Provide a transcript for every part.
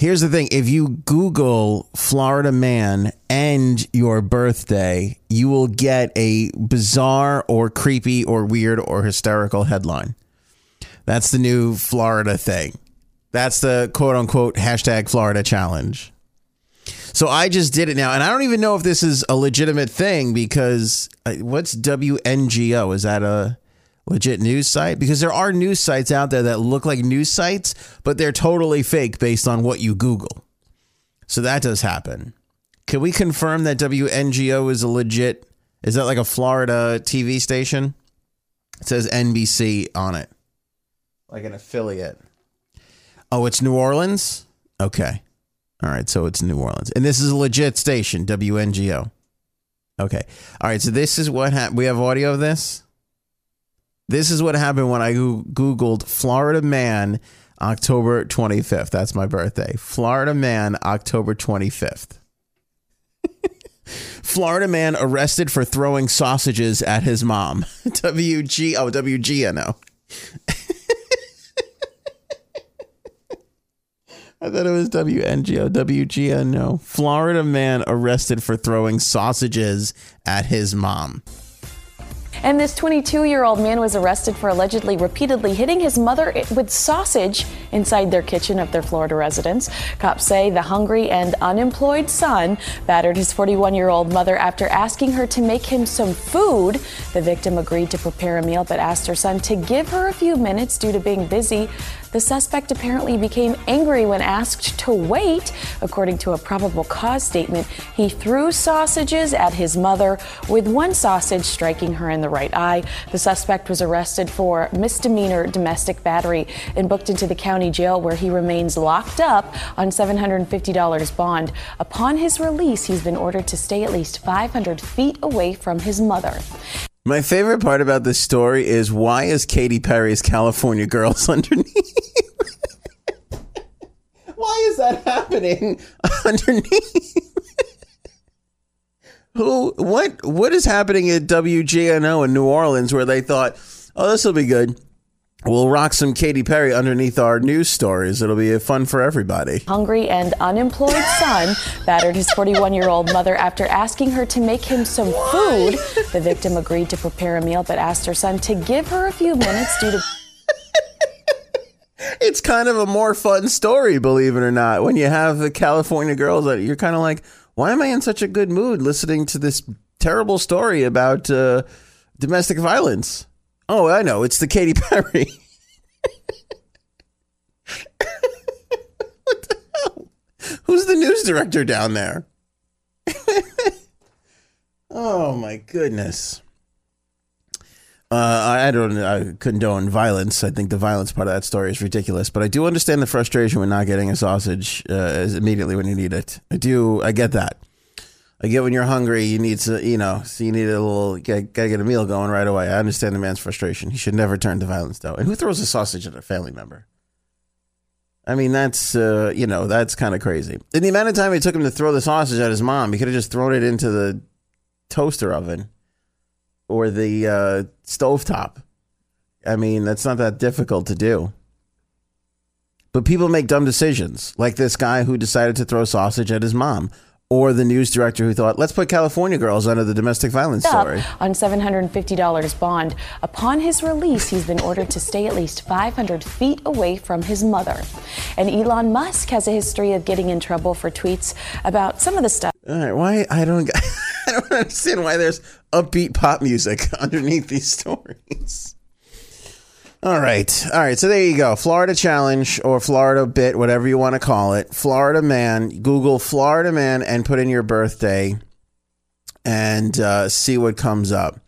Here's the thing if you Google Florida man and your birthday, you will get a bizarre or creepy or weird or hysterical headline. That's the new Florida thing. That's the quote unquote hashtag Florida challenge. So I just did it now. And I don't even know if this is a legitimate thing because uh, what's WNGO? Is that a legit news site? Because there are news sites out there that look like news sites, but they're totally fake based on what you Google. So that does happen. Can we confirm that WNGO is a legit? Is that like a Florida TV station? It says NBC on it, like an affiliate. Oh, it's New Orleans? Okay. All right, so it's New Orleans. And this is a legit station, WNGO. Okay. All right, so this is what. We have audio of this? This is what happened when I Googled Florida man October 25th. That's my birthday. Florida man October 25th. Florida man arrested for throwing sausages at his mom. WG, oh. I thought it was WNGO. WGNO. Florida man arrested for throwing sausages at his mom. And this 22 year old man was arrested for allegedly repeatedly hitting his mother with sausage inside their kitchen of their Florida residence. Cops say the hungry and unemployed son battered his 41 year old mother after asking her to make him some food. The victim agreed to prepare a meal but asked her son to give her a few minutes due to being busy. The suspect apparently became angry when asked to wait. According to a probable cause statement, he threw sausages at his mother, with one sausage striking her in the right eye. The suspect was arrested for misdemeanor domestic battery and booked into the county jail where he remains locked up on $750 bond. Upon his release, he's been ordered to stay at least 500 feet away from his mother. My favorite part about this story is why is Katy Perry's California Girls underneath? why is that happening underneath? Who what what is happening at WGNO in New Orleans where they thought, "Oh, this will be good." We'll rock some Katy Perry underneath our news stories. It'll be fun for everybody. Hungry and unemployed son battered his 41 year old mother after asking her to make him some food. The victim agreed to prepare a meal but asked her son to give her a few minutes due to. it's kind of a more fun story, believe it or not. When you have the California girls, you're kind of like, why am I in such a good mood listening to this terrible story about uh, domestic violence? Oh, I know. It's the Katy Perry. what the hell? Who's the news director down there? oh my goodness. Uh, I don't I condone violence. I think the violence part of that story is ridiculous, but I do understand the frustration when not getting a sausage uh, immediately when you need it. I do. I get that. I get when you're hungry, you need to, you know, so you need a little, gotta, gotta get a meal going right away. I understand the man's frustration. He should never turn to violence, though. And who throws a sausage at a family member? I mean, that's, uh, you know, that's kind of crazy. And the amount of time it took him to throw the sausage at his mom, he could have just thrown it into the toaster oven or the uh, stovetop. I mean, that's not that difficult to do. But people make dumb decisions, like this guy who decided to throw sausage at his mom or the news director who thought, let's put California girls under the domestic violence story. On $750 bond. Upon his release, he's been ordered to stay at least 500 feet away from his mother. And Elon Musk has a history of getting in trouble for tweets about some of the stuff. All right, why? I don't, I don't understand why there's upbeat pop music underneath these stories. All right. All right. So there you go. Florida challenge or Florida bit, whatever you want to call it. Florida man. Google Florida man and put in your birthday and uh, see what comes up.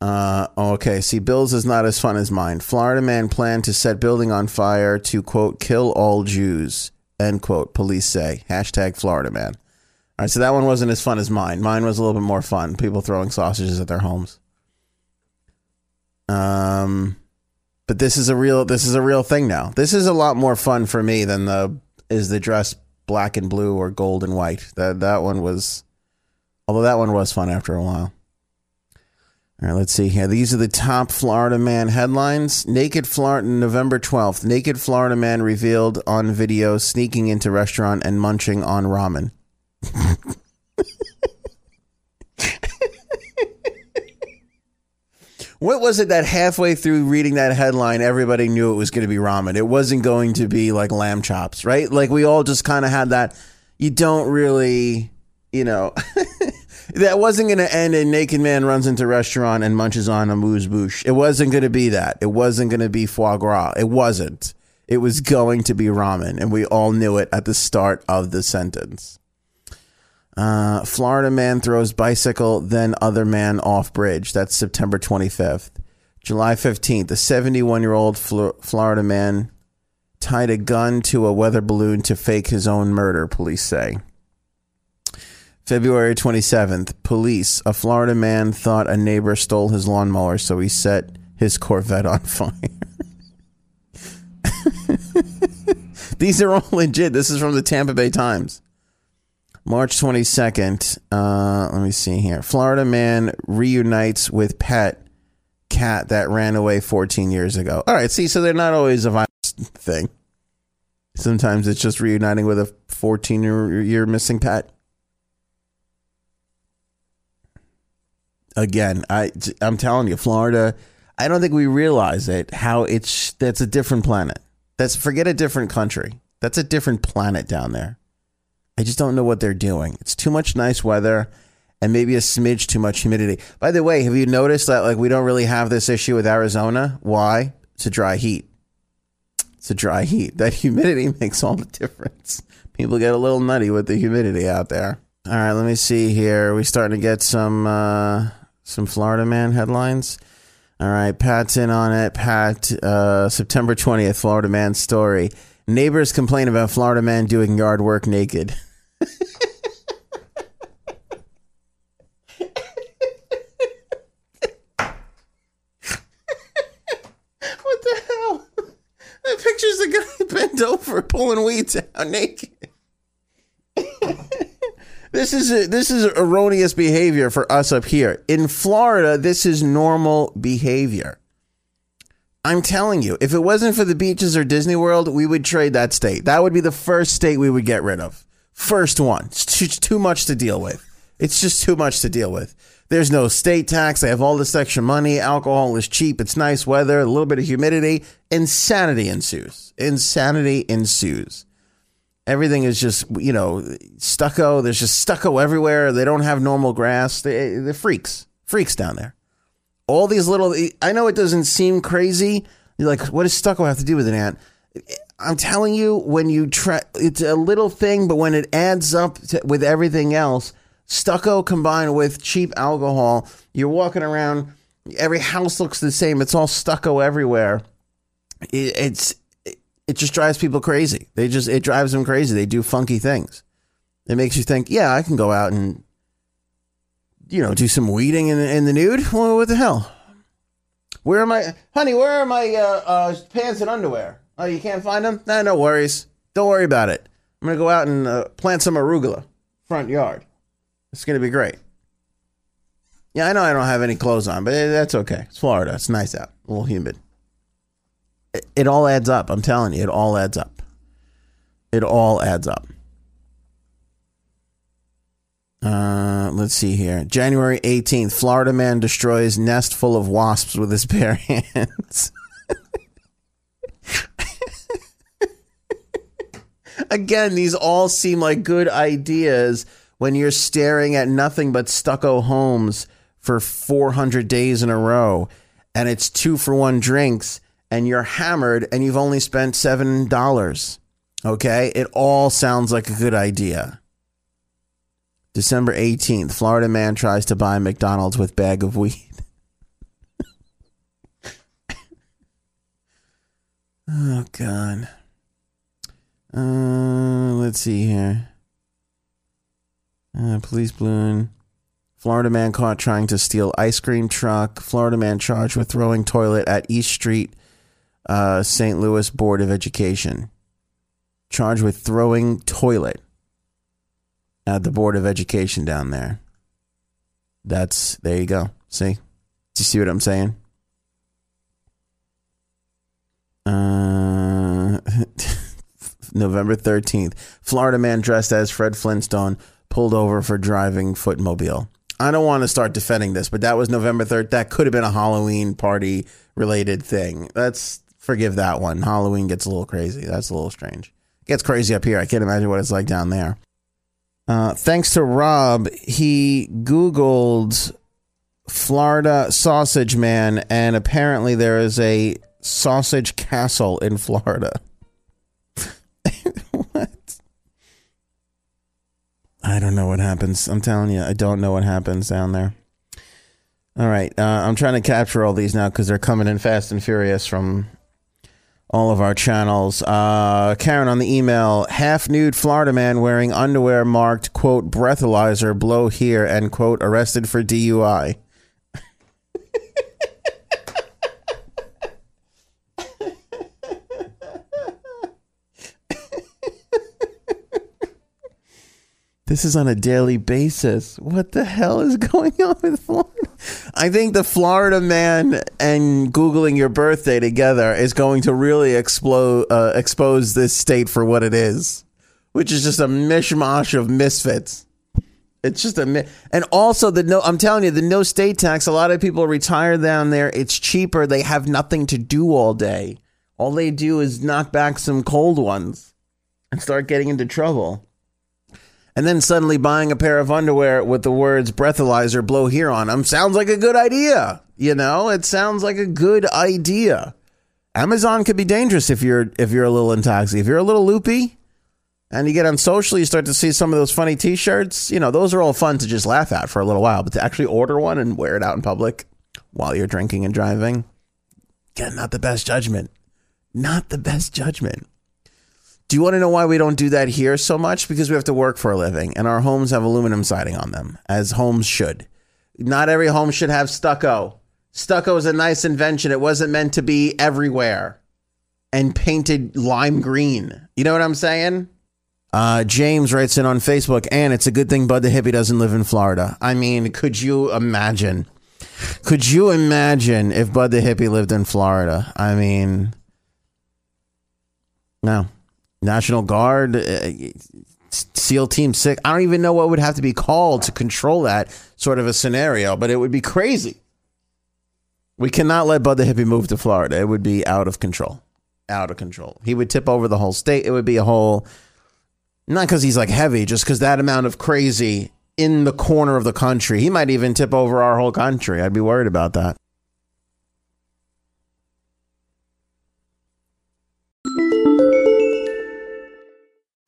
Uh, okay. See, Bill's is not as fun as mine. Florida man planned to set building on fire to quote, kill all Jews, end quote, police say. Hashtag Florida man. All right. So that one wasn't as fun as mine. Mine was a little bit more fun. People throwing sausages at their homes. Um, but this is a real this is a real thing now. This is a lot more fun for me than the is the dress black and blue or gold and white. That that one was although that one was fun after a while. All right, let's see here. These are the top Florida man headlines. Naked Florida, November 12th. Naked Florida man revealed on video sneaking into restaurant and munching on ramen. what was it that halfway through reading that headline, everybody knew it was going to be ramen? It wasn't going to be like lamb chops, right? Like we all just kind of had that. You don't really, you know, that wasn't going to end in naked man runs into restaurant and munches on amuse-bouche. It wasn't going to be that. It wasn't going to be foie gras. It wasn't. It was going to be ramen, and we all knew it at the start of the sentence. Uh, Florida man throws bicycle, then other man off bridge. That's September 25th. July 15th, a 71 year old Florida man tied a gun to a weather balloon to fake his own murder, police say. February 27th, police. A Florida man thought a neighbor stole his lawnmower, so he set his Corvette on fire. These are all legit. This is from the Tampa Bay Times. March 22nd. Uh, let me see here. Florida man reunites with pet cat that ran away 14 years ago. All right, see, so they're not always a violent thing. Sometimes it's just reuniting with a 14 year missing pet. Again, I I'm telling you, Florida. I don't think we realize it. How it's that's a different planet. That's forget a different country. That's a different planet down there. I just don't know what they're doing. It's too much nice weather and maybe a smidge too much humidity. By the way, have you noticed that like we don't really have this issue with Arizona? Why? It's a dry heat. It's a dry heat. That humidity makes all the difference. People get a little nutty with the humidity out there. All right, let me see here. Are we starting to get some uh, some Florida man headlines? All right, Pat's in on it. Pat, uh, September twentieth, Florida man story. Neighbors complain about Florida man doing yard work naked. what the hell? The picture's a guy pulling weeds out naked. this is a, this is erroneous behavior for us up here. In Florida, this is normal behavior. I'm telling you, if it wasn't for the beaches or Disney World, we would trade that state. That would be the first state we would get rid of. First one. It's too, too much to deal with. It's just too much to deal with. There's no state tax. They have all this extra money. Alcohol is cheap. It's nice weather, a little bit of humidity. Insanity ensues. Insanity ensues. Everything is just, you know, stucco. There's just stucco everywhere. They don't have normal grass. They, they're freaks. Freaks down there. All these little, I know it doesn't seem crazy. You're like, what does stucco have to do with an ant? I'm telling you, when you try, it's a little thing, but when it adds up to, with everything else, stucco combined with cheap alcohol, you're walking around. Every house looks the same. It's all stucco everywhere. It, it's it just drives people crazy. They just it drives them crazy. They do funky things. It makes you think, yeah, I can go out and you know do some weeding in, in the nude. Well, what the hell? Where are my honey? Where are my uh, uh, pants and underwear? Oh, you can't find them? Nah, no worries. Don't worry about it. I'm gonna go out and uh, plant some arugula front yard. It's gonna be great. Yeah, I know I don't have any clothes on, but that's okay. It's Florida. It's nice out. A little humid. It, it all adds up. I'm telling you, it all adds up. It all adds up. Uh, let's see here. January 18th, Florida man destroys nest full of wasps with his bare hands. Again, these all seem like good ideas when you're staring at nothing but stucco homes for 400 days in a row and it's two for one drinks and you're hammered and you've only spent $7. Okay? It all sounds like a good idea. December 18th, Florida man tries to buy McDonald's with bag of weed. oh, God. Uh, let's see here. Uh, police balloon. Florida man caught trying to steal ice cream truck. Florida man charged with throwing toilet at East Street, uh, St. Louis Board of Education. Charged with throwing toilet at the Board of Education down there. That's there you go. See, Do you see what I'm saying? Uh, November 13th. Florida man dressed as Fred Flintstone pulled over for driving footmobile. I don't want to start defending this, but that was November 3rd. That could have been a Halloween party related thing. Let's forgive that one. Halloween gets a little crazy. That's a little strange. gets crazy up here. I can't imagine what it's like down there. Uh, thanks to Rob, he Googled Florida Sausage Man, and apparently there is a sausage castle in Florida. I don't know what happens. I'm telling you, I don't know what happens down there. All right, uh, I'm trying to capture all these now because they're coming in fast and furious from all of our channels. Uh, Karen on the email, half nude Florida man wearing underwear marked, quote, breathalyzer, blow here, and, quote, arrested for DUI. This is on a daily basis. What the hell is going on with Florida? I think the Florida man and Googling your birthday together is going to really explode, uh, expose this state for what it is, which is just a mishmash of misfits. It's just a and also the no. I'm telling you, the no state tax. A lot of people retire down there. It's cheaper. They have nothing to do all day. All they do is knock back some cold ones and start getting into trouble and then suddenly buying a pair of underwear with the words breathalyzer blow here on them sounds like a good idea. You know, it sounds like a good idea. Amazon could be dangerous if you're if you're a little intoxicated. If you're a little loopy and you get on social, you start to see some of those funny t-shirts, you know, those are all fun to just laugh at for a little while, but to actually order one and wear it out in public while you're drinking and driving, again, not the best judgment. Not the best judgment. Do you want to know why we don't do that here so much? Because we have to work for a living and our homes have aluminum siding on them, as homes should. Not every home should have stucco. Stucco is a nice invention. It wasn't meant to be everywhere and painted lime green. You know what I'm saying? Uh, James writes in on Facebook, and it's a good thing Bud the Hippie doesn't live in Florida. I mean, could you imagine? Could you imagine if Bud the Hippie lived in Florida? I mean, no. National Guard, uh, SEAL Team Six. I don't even know what would have to be called to control that sort of a scenario, but it would be crazy. We cannot let Bud the Hippie move to Florida. It would be out of control. Out of control. He would tip over the whole state. It would be a whole, not because he's like heavy, just because that amount of crazy in the corner of the country. He might even tip over our whole country. I'd be worried about that.